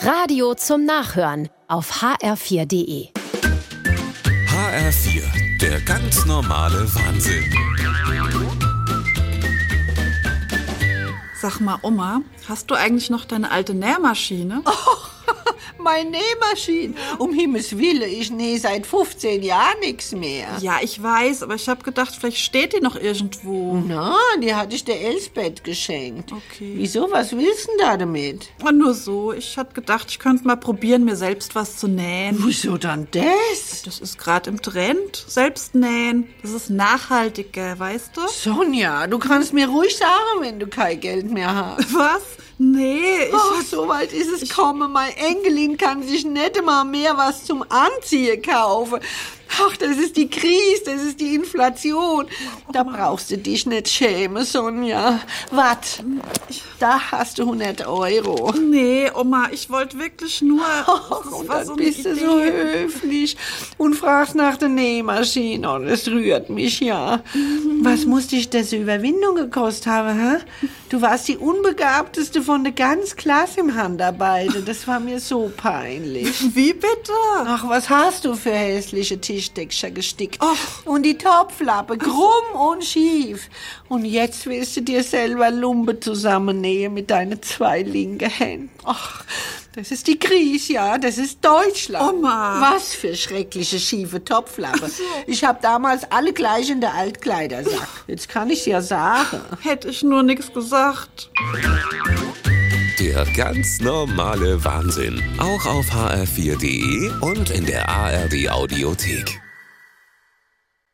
Radio zum Nachhören auf hr4.de. HR4, der ganz normale Wahnsinn. Sag mal, Oma, hast du eigentlich noch deine alte Nähmaschine? Meine Nähmaschine. Um Himmels Willen, ich nähe seit 15 Jahren nichts mehr. Ja, ich weiß, aber ich habe gedacht, vielleicht steht die noch irgendwo. Na, die hatte ich der Elsbeth geschenkt. Okay. Wieso, was willst du denn da damit? Ah, Nur so. Ich hatte gedacht, ich könnte mal probieren, mir selbst was zu nähen. Wieso dann das? Das ist gerade im Trend. Selbst nähen. Das ist nachhaltiger, weißt du? Sonja, du kannst mir ruhig sagen, wenn du kein Geld mehr hast. Was? Nee, ich. Ach, so weit ist es kommen. Mein Enkelin kann sich nicht mal mehr was zum Anziehen kaufen. Ach, das ist die Krise, das ist die Inflation. Da brauchst du dich nicht schämen, Sonja. Wart, da hast du 100 Euro. Nee, Oma, ich wollte wirklich nur. Ach, und dann so bist du so höflich und fragst nach der Nähmaschine. Und das rührt mich ja. Was muss dich das Überwindung gekostet haben, hä? Du warst die Unbegabteste von der ganzen Klasse im Handarbeiten. Das war mir so peinlich. Wie bitte? Ach, was hast du für hässliche Tischdeckscher gestickt? Ach. Und die Topflappe, krumm und schief. Und jetzt willst du dir selber Lumpe zusammennähen mit deinen zwei linken Händen. Ach, das ist die Krise, ja, das ist Deutschland. Oma. Was für schreckliche schiefe Topflappe. Ich habe damals alle gleich in der Altkleidersack. Jetzt kann ich's ja sagen. Hätte ich nur nichts gesagt. Der ganz normale Wahnsinn. Auch auf hr4.de und in der ARD Audiothek.